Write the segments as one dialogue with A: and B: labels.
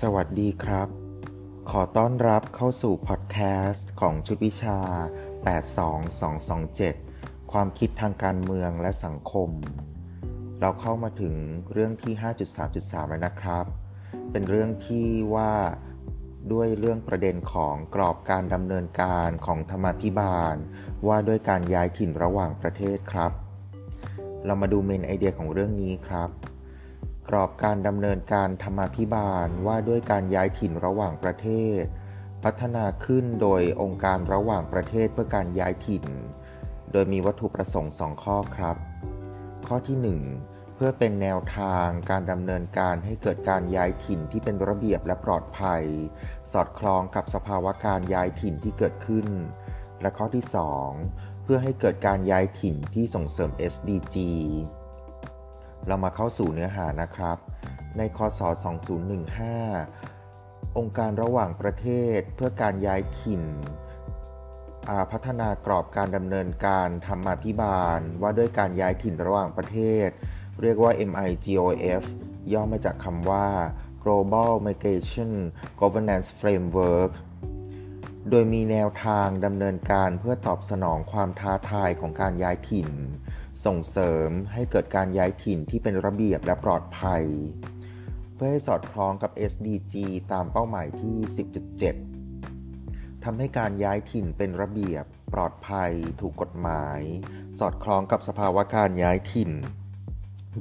A: สวัสดีครับ ขอต้อนรับเข้าสู่พอดแคสต์ของชุดวิชา 82227 ความคิดทางการเมืองและสังคม เราเข้ามาถึงเรื่องที่ 5.3.3 แล้วนะครับ เป็นเรื่องที่ว่าด้วยเรื่องประเด็นของกรอบการดำเนินการของธรรมาภิบาล ว่าด้วยการย้ายถิ่นระหว่างประเทศครับ เรามาดูเมนไอเดียของเรื่องนี้ครับ กรอบการดำเนินการธรรมาภิบาลว่าด้วยการย้ายถิ่นระหว่างประเทศ พัฒนาขึ้นโดยองค์การระหว่างประเทศเพื่อการย้ายถิ่น โดยมีวัตถุประสงค์ 2 ข้อครับ ข้อที่ 1 เพื่อเป็นแนวทางการดำเนินการให้เกิดการย้ายถิ่นที่เป็นระเบียบและปลอดภัย สอดคล้องกับสภาวะการย้ายถิ่นที่เกิดขึ้น และข้อที่ 2 เพื่อให้เกิดการย้ายถิ่นที่ส่งเสริม SDG เรามาเข้าสู่เนื้อหานะครับ ในคศ 2015 องค์การระหว่างประเทศเพื่อการย้ายถิ่น พัฒนากรอบการดำเนินการธรรมาภิบาล ว่าด้วยการย้ายถิ่นระหว่างประเทศ เรียกว่า MIGOF ย่อมาจากคำว่า Global Migration Governance Framework โดยมีแนวทางดำเนินการเพื่อตอบสนองความท้าทายของการย้ายถิ่น ส่งเสริมให้เกิดการย้ายถิ่นที่เป็นระเบียบและปลอดภัย เพื่อให้สอดคล้องกับ SDG ตามเป้าหมายที่ 10.7 ทำให้การย้ายถิ่นเป็นระเบียบ ปลอดภัย ถูกกฎหมาย สอดคล้องกับสภาวะการย้ายถิ่น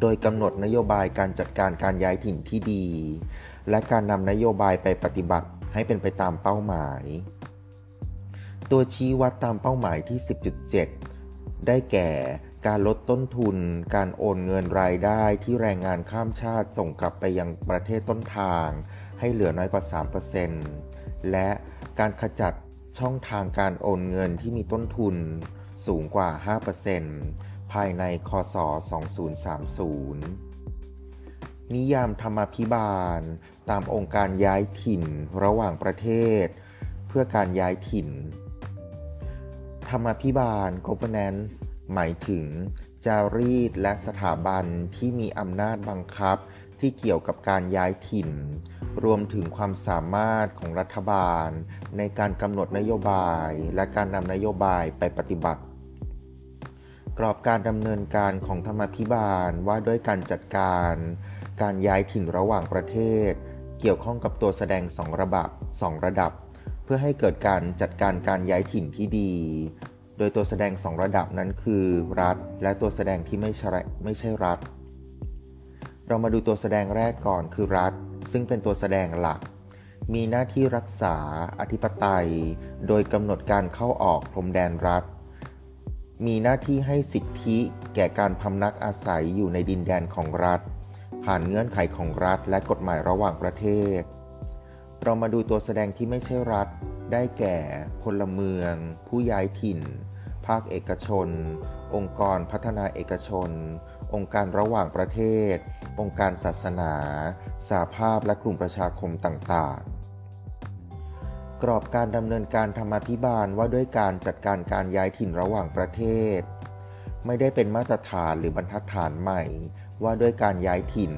A: โดยกำหนดนโยบายการจัดการการย้ายถิ่นที่ดี และการนำนโยบายไปปฏิบัติให้เป็นไปตามเป้าหมาย ตัวชี้วัดตามเป้าหมายที่ 10.7 ได้แก่ การลดต้นทุน การโอนเงินรายได้ที่แรงงานข้ามชาติส่งกลับไปยังประเทศต้นทาง ให้เหลือน้อยกว่า 3%และการขจัดช่องทางการโอนเงินที่มีต้นทุนสูงกว่า 5%ภายในคศ 2030 นิยามธรรมพิบาล ตามองค์การย้ายถิ่นระหว่างประเทศ เพื่อการย้ายถิ่น ธรรมพิบาล governance หมายถึง จารีตและสถาบันที่มีอำนาจบังคับที่เกี่ยวกับการย้ายถิ่น รวมถึงความสามารถของรัฐบาล ในการกำหนดนโยบายและการนำนโยบายไปปฏิบัติ กรอบการดำเนินการของธรรมพิบาลว่าด้วยการจัดการ การย้ายถิ่นระหว่างประเทศ เกี่ยวข้องกับตัวแสดงสองระดับสองระดับ เพื่อให้เกิดการจัดการการย้ายถิ่นที่ดี โดยตัวแสดง 2 ระดับนั้นคือรัฐ และตัวแสดงที่ไม่ใช่ไม่ใช่รัฐ เรามาดูตัวแสดงแรกก่อนคือรัฐ ซึ่งเป็นตัวแสดงหลัก มีหน้าที่รักษาอธิปไตย โดยกำหนดการเข้าออกพรมแดนรัฐ มีหน้าที่ให้สิทธิแก่การพำนักอาศัยอยู่ในดินแดนของรัฐ ผ่านเงื่อนไขของรัฐและกฎหมายระหว่างประเทศ เรามาดูตัวแสดงที่ไม่ใช่รัฐ ได้แก่พลเมือง ผู้ย้ายถิ่น ภาคเอกชน องค์กรพัฒนาเอกชน องค์การระหว่างประเทศ องค์การศาสนาสาภาพและกลุ่มประชาคมต่างๆ กรอบการดำเนินการธรรมพิบาลว่าด้วยการจัดการการย้ายถิ่นระหว่างประเทศ ไม่ได้เป็นมาตรฐานหรือบรรทัดฐานใหม่ ว่าด้วยการย้ายถิ่น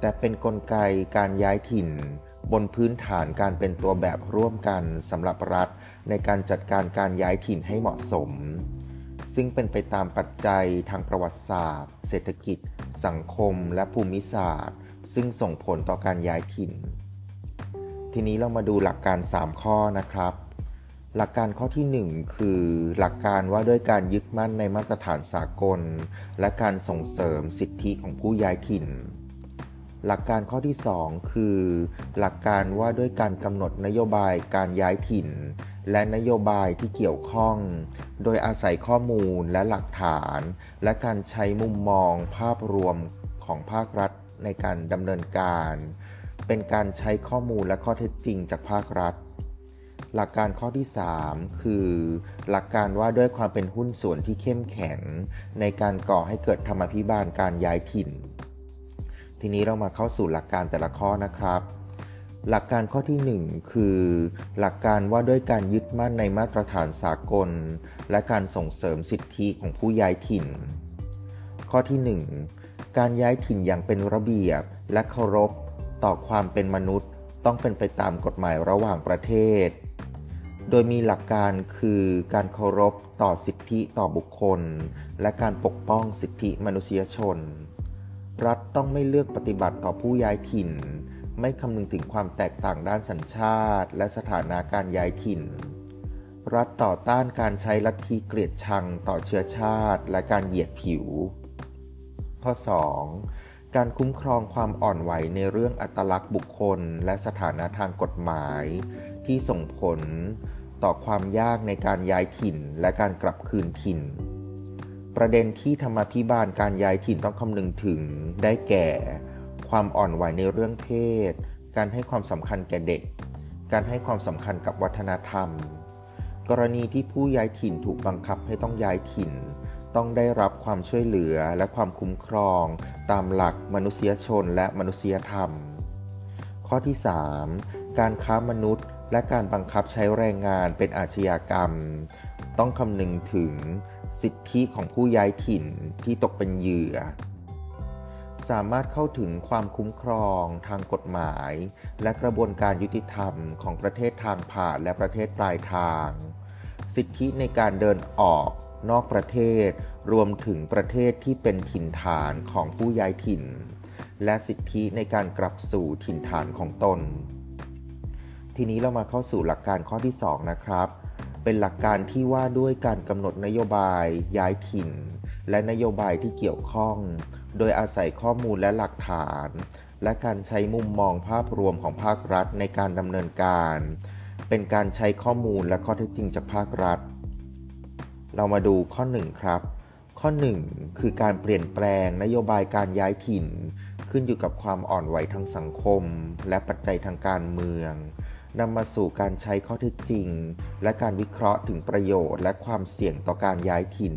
A: แต่เป็นนกลไกการย้ายถิ่น บนพื้นฐานการเป็นตัวแบบร่วมกันสำหรับรัฐ ในการจัดการการย้ายถิ่นให้เหมาะสม ซึ่งเป็นไปตามปัจจัยทางประวัติศาสตร์ เศรษฐกิจ สังคม และภูมิศาสตร์ ซึ่งส่งผลต่อการย้ายถิ่น ทีนี้เรามาดูหลักการ 3 ข้อนะครับหลักการข้อที่ 1 คือหลักการว่าด้วยการยึดมั่นในมาตรฐานสากล และการส่งเสริมสิทธิของผู้ย้ายถิ่น หลักการข้อที่ 2 คือ หลักการว่าด้วยการกำหนดนโยบายการย้ายถิ่น และนโยบายที่เกี่ยวข้อง โดยอาศัยข้อมูลและหลักฐาน และการใช้มุมมองภาพรวมของภาครัฐในการดำเนินการ เป็นการใช้ข้อมูลและข้อเท็จจริงจากภาครัฐ หลักการข้อที่ 3 คือ หลักการว่าด้วยความเป็นหุ้นส่วนที่เข้มแข็ง ในการก่อให้เกิดธรรมพิบาลการย้ายถิ่น ทีนี้เรามาเข้าสู่หลักการแต่ละข้อนะครับ หลักการข้อที่ 1 คือ หลักการว่าด้วยการยึดมั่นในมาตรฐานสากล และการส่งเสริมสิทธิของผู้ย้ายถิ่น ข้อที่ 1 การย้ายถิ่นอย่างเป็นระเบียบ และเคารพต่อความเป็นมนุษย์ ต้องเป็นไปตามกฎหมายระหว่างประเทศ โดยมีหลักการคือการเคารพต่อสิทธิต่อบุคคล และการปกป้องสิทธิมนุษยชน รัฐต้องไม่เลือกปฏิบัติต่อผู้ย้ายถิ่น ไม่คำนึงถึงความแตกต่างด้านสัญชาติ และสถานะการย้ายถิ่น รัฐต่อต้านการใช้ลัทธิเกลียดชังต่อเชื้อชาติ และการเหยียดผิว ข้อ 2. การคุ้มครองความอ่อนไหวในเรื่องอัตลักษณ์บุคคล และสถานะทางกฎหมาย ที่ส่งผลต่อความยากในการย้ายถิ่น และการกลับคืนถิ่น ประเด็นที่ธรรมาภิบาลการย้ายถิ่นต้องคำนึงถึงได้แก่ ความอ่อนไหวในเรื่องเพศ การให้ความสำคัญแก่เด็ก การให้ความสำคัญกับวัฒนธรรม กรณีที่ผู้ย้ายถิ่นถูกบังคับให้ต้องย้ายถิ่น ต้องได้รับความช่วยเหลือและความคุ้มครอง ตามหลักมนุษยชนและมนุษยธรรม ข้อที่ 3. การค้ามนุษย์และการบังคับใช้แรงงานเป็นอาชญากรรม ต้องคำนึงถึงสิทธิของผู้ย้ายถิ่นที่ตกเป็นเหยื่อ สามารถเข้าถึงความคุ้มครองทางกฎหมาย และกระบวนการยุติธรรมของประเทศทางผ่านและประเทศปลายทาง สิทธิในการเดินออกนอกประเทศ รวมถึงประเทศที่เป็นถิ่นฐานของผู้ย้ายถิ่น และสิทธิในการกลับสู่ถิ่นฐานของตน ทีนี้เรามาเข้าสู่หลักการข้อที่ 2 นะครับ เป็นหลักการที่ว่าด้วยการกำหนดนโยบายย้ายถิ่น และนโยบายที่เกี่ยวข้อง โดยอาศัยข้อมูลและหลักฐาน และการใช้มุมมองภาพรวมของภาครัฐในการดำเนินการ เป็นการใช้ข้อมูลและข้อเท็จจริงจากภาครัฐ เรามาดูข้อ 1 ครับ ข้อ 1 คือการเปลี่ยนแปลงนโยบายการย้ายถิ่น ขึ้นอยู่กับความอ่อนไหวทางสังคม และปัจจัยทางการเมือง นำมาสู่การใช้ข้อเท็จจริง และการวิเคราะห์ถึงประโยชน์ และความเสี่ยงต่อการย้ายถิ่น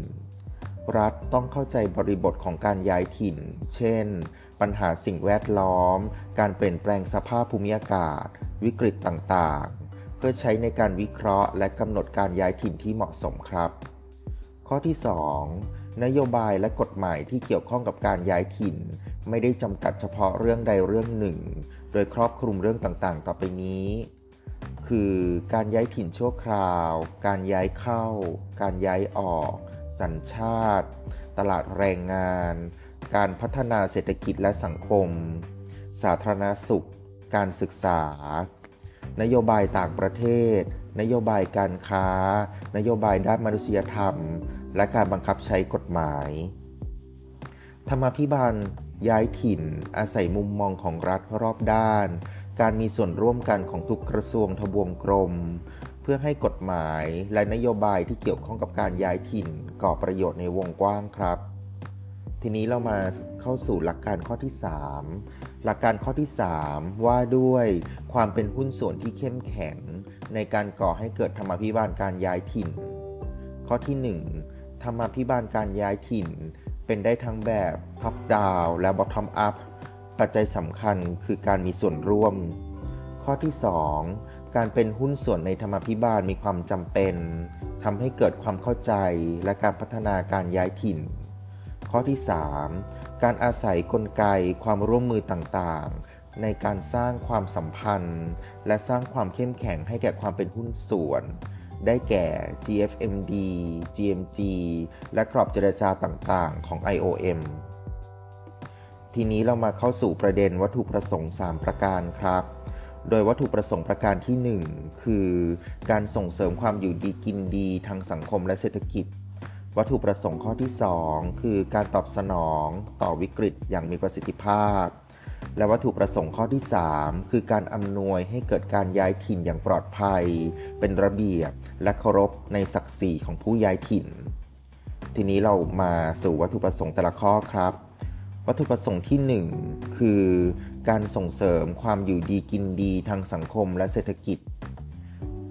A: รัฐต้องเข้าใจบริบทของการย้ายถิ่น เช่น ปัญหาสิ่งแวดล้อม การเปลี่ยนแปลงสภาพภูมิอากาศ วิกฤตต่างๆ เพื่อใช้ในการวิเคราะห์ และกำหนดการย้ายถิ่นที่เหมาะสมครับ ข้อที่ 2 นโยบายและกฎหมายที่เกี่ยวข้องกับการย้ายถิ่น ไม่ได้จำกัดเฉพาะเรื่องใดเรื่องหนึ่ง โดยครอบคลุมเรื่องต่างๆ ต่อไปนี้ คือการย้ายถิ่นชั่วคราว การย้ายเข้า การย้ายออก สัญชาติ ตลาดแรงงาน การพัฒนาเศรษฐกิจและสังคม สาธารณสุข การศึกษา นโยบายต่างประเทศ นโยบายการค้า นโยบายด้านมนุษยธรรม และการบังคับใช้กฎหมาย ธรรมาภิบาลย้ายถิ่น อาศัยมุมมองของรัฐรอบด้าน การมีส่วนร่วมกันของทุกกระทรวงทบวงกรม เพื่อให้กฎหมายและนโยบายที่เกี่ยวข้องกับการย้ายถิ่นก่อประโยชน์ในวงกว้างครับ ทีนี้เรามาเข้าสู่หลักการข้อที่ 3 หลักการข้อที่ 3 ว่าด้วยความเป็นหุ้นส่วนที่เข้มแข็ง ในการก่อให้เกิดธรรมพิบาลการย้ายถิ่น ข้อที่ 1 ธรรมพิบาลการย้ายถิ่น เป็นได้ทั้งแบบท็อปดาวและบอททอมอัพ ปัจจัยสำคัญคือการมีส่วนร่วม ข้อที่ 2 การเป็นหุ้นส่วนในธรรมพิบาลมีความจำเป็นทำให้เกิดความเข้าใจและการพัฒนาการย้ายถิ่น ข้อที่ 3 การอาศัยกลไกความร่วมมือต่างๆ ในการสร้างความสัมพันธ์ และสร้างความเข้มแข็งให้แก่ความเป็นหุ้นส่วน ได้แก่ GFMD GMG และกรอบเจรจาต่างๆ ของ IOM ทีนี้เรามาเข้าสู่ประเด็นวัตถุประสงค์ 3 ประการครับ โดยวัตถุประสงค์ประการที่ 1 คือ การส่งเสริมความอยู่ดีกินดีทางสังคมและเศรษฐกิจ วัตถุประสงค์ข้อที่ 2 คือการตอบสนองต่อวิกฤตอย่างมีประสิทธิภาพ และวัตถุประสงค์ข้อที่ 3 คือการอำนวยให้เกิดการย้ายถิ่นอย่างปลอดภัย เป็นระเบียบ และเคารพในศักดิ์ศรีของผู้ย้ายถิ่น ทีนี้เรามาสู่วัตถุประสงค์แต่ละข้อครับ วัตถุประสงค์ที่ 1 คือการส่งเสริมความอยู่ดีกินดีทางสังคมและเศรษฐกิจ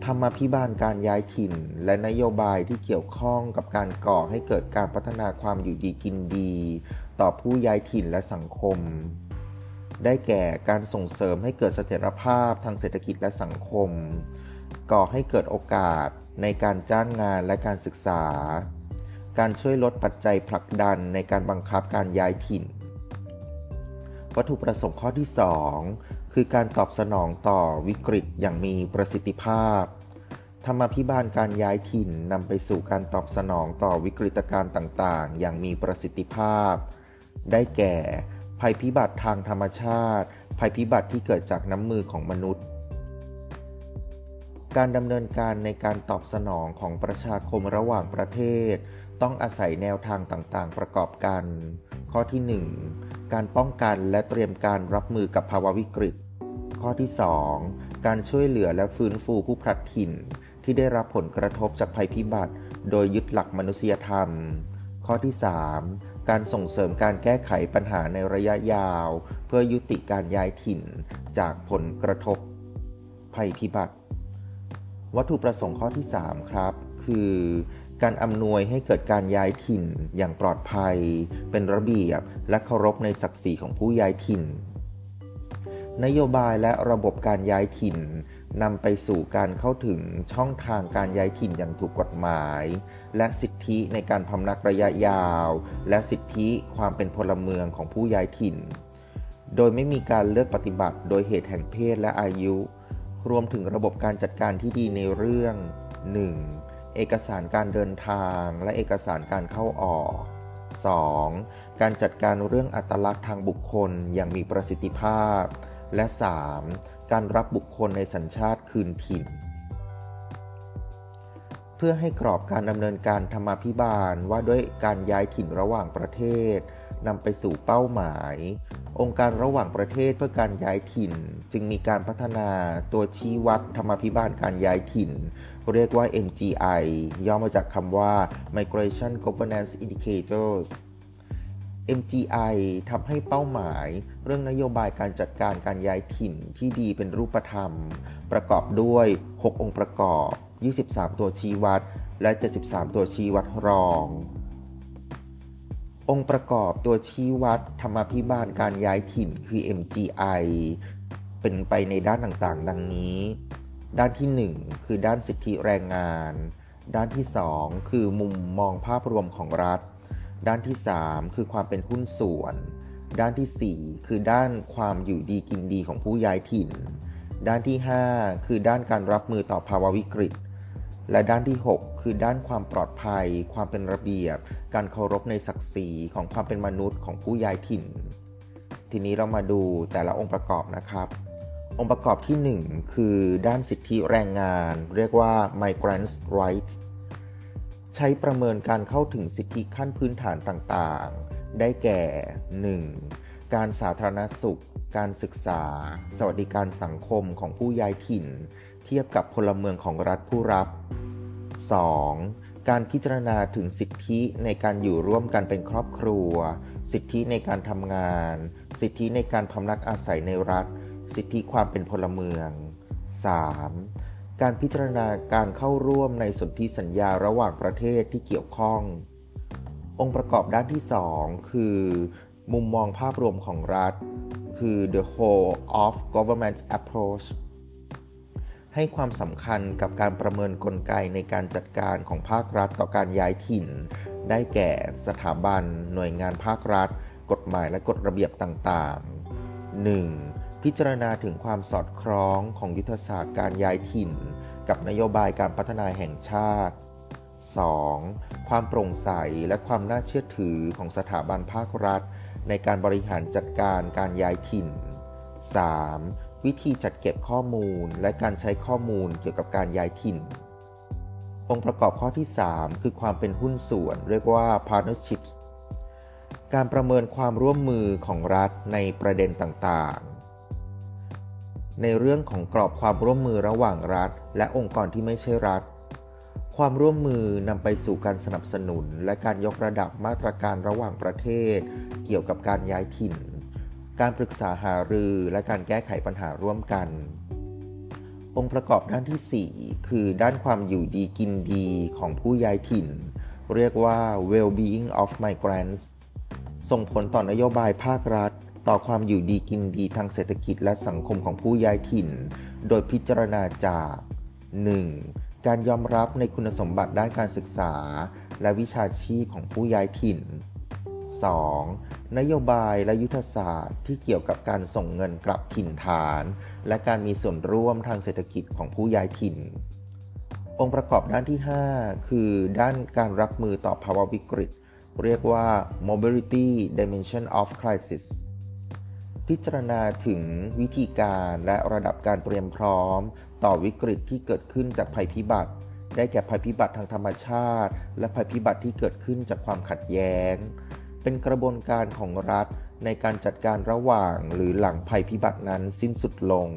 A: ธรรมพิบาลการย้ายถิ่น และนโยบายที่เกี่ยวข้องกับการก่อให้เกิดการพัฒนาความอยู่ดีกินดี ต่อผู้ย้ายถิ่นและสังคม ได้แก่การส่งเสริมให้เกิดเสถียรภาพทางเศรษฐกิจและสังคม ก่อให้เกิดโอกาสในการจ้างงานและการศึกษา การช่วยลดปัจจัยผลักดันในการบังคับการย้ายถิ่น วัตถุประสงค์ข้อที่ 2 คือการตอบสนองต่อวิกฤตอย่างมีประสิทธิภาพ ธรรมพิบาลการย้ายถิ่นนำไปสู่การตอบสนองต่อวิกฤตการณ์ต่างๆ อย่างมีประสิทธิภาพ ได้แก่ ภัยพิบัติทางธรรมชาติ ภัยพิบัติที่เกิดจากน้ำมือของมนุษย์ การดำเนินการในการตอบสนองของประชาคมระหว่างประเทศ ต้องอาศัยแนวทางต่างๆ ประกอบกัน ข้อที่ 1 การป้องกันและเตรียมการรับมือกับภาวะวิกฤต ข้อที่ 2 การช่วยเหลือและฟื้นฟูผู้พลัดถิ่น ที่ได้รับผลกระทบจากภัยพิบัติ โดยยึดหลักมนุษยธรรม ข้อที่ 3 การส่งเสริมการแก้ไขปัญหาในระยะยาว เพื่อยุติการย้ายถิ่น จากผลกระทบ ภัยพิบัติ วัตถุประสงค์ข้อที่ 3 ครับ คือ การอำนวยให้เกิดการย้ายถิ่นอย่างปลอดภัย เป็นระเบียบ และเคารพในศักดิ์ศรีของผู้ย้ายถิ่น นโยบายและระบบการย้ายถิ่นนำไปสู่การเข้าถึงช่องทางการย้ายถิ่นอย่างถูกกฎหมาย และสิทธิในการพำนักระยะยาว และสิทธิความเป็นพลเมืองของผู้ย้ายถิ่น โดยไม่มีการเลือกปฏิบัติโดยเหตุแห่งเพศและอายุ รวมถึงระบบการจัดการที่ดีในเรื่อง 1. เอกสารการเดินทางและเอกสารการเข้าออก 2. การจัดการเรื่องอัตลักษณ์ทางบุคคลอย่างมีประสิทธิภาพ และ 3. การรับบุคคลในสัญชาติคืนถิ่น เพื่อให้กรอบการดำเนินการธรรมาภิบาลว่าด้วยการย้ายถิ่นระหว่างประเทศนำไปสู่เป้าหมาย องค์การระหว่างประเทศเพื่อการย้ายถิ่น จึงมีการพัฒนาตัวชี้วัดธรรมาภิบาลการย้ายถิ่น เรียกว่า MGI ย่อมาจากคำว่า Migration Governance Indicators MGI ทำให้เป้าหมาย เรื่องนโยบายการจัดการการย้ายถิ่นที่ดีเป็นรูปธรรม ประกอบด้วย 6 องค์ประกอบ 23 ตัวชี้วัด และ 73 ตัวชี้วัดรอง องค์ประกอบตัวชี้วัดธรรมพิบาลการย้ายถิ่นคือ MGI เป็นไปในด้านต่างๆ ดังนี้ ด้านที่ 1 คือด้านสิทธิแรงงาน ด้านที่ 2 คือมุมมองภาพรวมของรัฐ ด้านที่ 3 คือความเป็นหุ้นส่วน ด้านที่ 4 คือด้านความอยู่ดีกินดีของผู้ย้ายถิ่น ด้านที่ 5 คือด้านการรับมือต่อภาวะวิกฤต และด้านที่ 6 คือด้านความปลอดภัย ความเป็นระเบียบ การเคารพในศักดิ์ศรีของความเป็นมนุษย์ของผู้ย้ายถิ่น ทีนี้เรามาดูแต่ละองค์ประกอบนะครับ องค์ประกอบที่ 1 คือด้านสิทธิแรงงาน เรียกว่า migrants rights ใช้ประเมินการเข้าถึงสิทธิขั้นพื้นฐานต่างๆ ได้แก่ 1. การสาธารณสุข การศึกษา สวัสดิการสังคมของผู้ย้ายถิ่น เทียบกับพลเมืองของรัฐผู้รับ 2. การพิจารณาถึงสิทธิในการอยู่ร่วมกันเป็นครอบครัว สิทธิในการทำงาน สิทธิในการพำนักอาศัยในรัฐ สิทธิความเป็นพลเมือง 3. การพิจารณาการเข้าร่วมในสนธิสัญญาระหว่างประเทศที่เกี่ยวข้อง องค์ประกอบด้านที่ 2 คือ มุมมองภาพรวมของรัฐ คือ the whole of government approach ให้ความสำคัญกับการประเมินกลไกในการจัดการของภาครัฐต่อการย้ายถิ่น ได้แก่สถาบัน หน่วยงานภาครัฐ กฎหมายและกฎระเบียบต่างๆ 1. พิจารณาถึงความสอดคล้องของยุทธศาสตร์การย้ายถิ่น กับนโยบายการพัฒนาแห่งชาติ 2. ความโปร่งใสและความน่าเชื่อถือของสถาบันภาครัฐ ในการบริหารจัดการการย้ายถิ่น 3. วิธีจัดเก็บข้อมูลและการใช้ข้อมูลเกี่ยวกับการย้ายถิ่น องค์ประกอบข้อที่ 3 คือความเป็นหุ้นส่วน เรียกว่า partnerships การประเมินความร่วมมือของรัฐในประเด็นต่าง ในเรื่องของกรอบความร่วมมือระหว่างรัฐ และองค์กรที่ไม่ใช่รัฐ ความร่วมมือนำไปสู่การสนับสนุน และการยกระดับมาตรการระหว่างประเทศ เกี่ยวกับการย้ายถิ่น การปรึกษาหารือและการแก้ไขปัญหาร่วมกัน องค์ประกอบด้านที่ 4 คือด้านความอยู่ดีกินดีของผู้ย้ายถิ่น เรียกว่า well-being of migrants ส่งผลต่อนโยบายภาครัฐ ต่อความอยู่ดีกินดีทางเศรษฐกิจและสังคมของผู้ย้ายถิ่น โดยพิจารณาจาก 1. การยอมรับในคุณสมบัติด้านการศึกษา และวิชาชีพของผู้ย้ายถิ่น 2. นโยบายและยุทธศาสตร์ที่เกี่ยวกับการส่งเงินกลับถิ่นฐาน และการมีส่วนร่วมทางเศรษฐกิจของผู้ย้ายถิ่น องค์ประกอบด้านที่ 5 คือด้านการรับมือต่อภาวะวิกฤต เรียกว่า mobility dimension of crisis พิจารณาถึงวิธีการและระดับการเตรียมพร้อม ต่อวิกฤตที่เกิดขึ้นจากภัยพิบัติ ได้แก่ภัยพิบัติทางธรรมชาติ และภัยพิบัติที่เกิดขึ้นจากความขัดแย้ง เป็นกระบวนการของรัฐในการจัดการระหว่างหรือหลังภัยพิบัตินั้นสิ้นสุดลง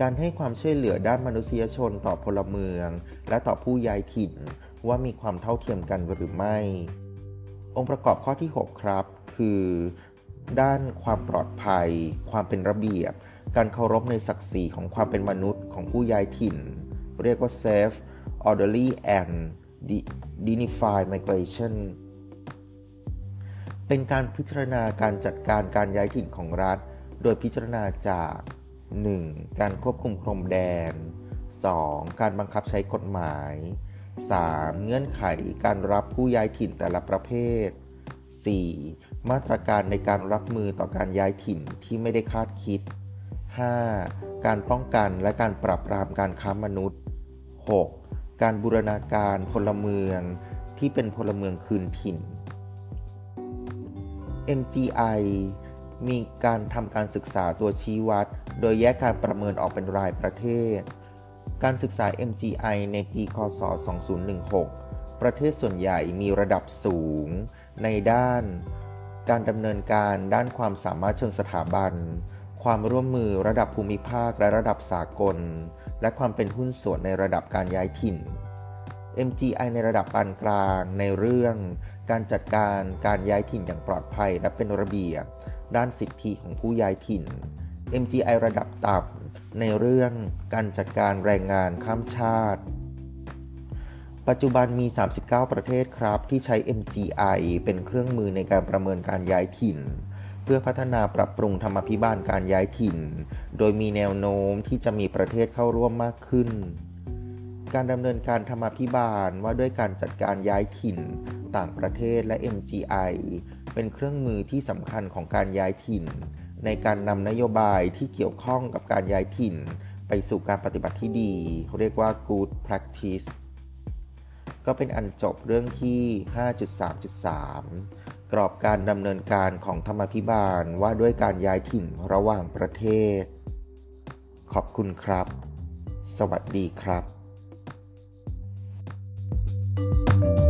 A: การให้ความช่วยเหลือด้านมนุษยชนต่อพลเมือง และต่อผู้ย้ายถิ่นว่ามีความเท่าเทียมกันหรือไม่ องค์ประกอบข้อที่ 6 ครับ คือ ด้านความปลอดภัย ความเป็นระเบียบ การเคารพในศักดิ์ศรีของความเป็นมนุษย์ของผู้ย้ายถิ่น เรียกว่า safe orderly and dignified migration เป็นการพิจารณาการจัดการการย้ายถิ่นของรัฐ โดยพิจารณาจาก 1. การควบคุมพรมแดน 2. การบังคับใช้กฎหมาย 3. เงื่อนไขการรับผู้ย้ายถิ่นแต่ละประเภท 4. มาตรการในการรับมือต่อการย้ายถิ่นที่ไม่ได้คาดคิด 5. การป้องกันและการปราบปรามการค้ามนุษย์ 6. การบูรณาการพลเมืองที่เป็นพลเมืองคืนถิ่น MGI มีการทำการศึกษาตัวชี้วัด โดยแยกการประเมินออกเป็นรายประเทศ การศึกษา MGI ในปีคศ 2016 ประเทศส่วนใหญ่มีระดับสูงในด้าน การดำเนินการด้านความสามารถเชิงสถาบัน ความร่วมมือระดับภูมิภาคและระดับสากล และความเป็นหุ้นส่วนในระดับการย้ายถิ่น MGI ในระดับปานกลางในเรื่อง การจัดการการย้ายถิ่นอย่างปลอดภัยและเป็นระเบียบ ด้านสิทธิของผู้ย้ายถิ่น MGI ระดับต่ำในเรื่องการจัดการแรงงานข้ามชาติ ปัจจุบันมี 39 ประเทศครับ ที่ใช้ MGI เป็นเครื่องมือในการประเมินการย้ายถิ่น เพื่อพัฒนาปรับปรุงธรรมพิบาลการย้ายถิ่น โดยมีแนวโน้มที่จะมีประเทศเข้าร่วมมากขึ้น การดำเนินการธรรมพิบาลว่าด้วยการจัดการย้ายถิ่น ต่างประเทศและ MGI เป็นเครื่องมือที่สำคัญของการย้ายถิ่น ในการนำนโยบายที่เกี่ยวข้องกับการย้ายถิ่น ไปสู่การปฏิบัติที่ดี เรียกว่า good practice ก็เป็นอันจบเรื่องที่ 5.3.3 กรอบการดำเนินการของธรรมพิบาลว่าด้วยการย้ายถิ่นระหว่างประเทศ ขอบคุณครับ สวัสดีครับ thank you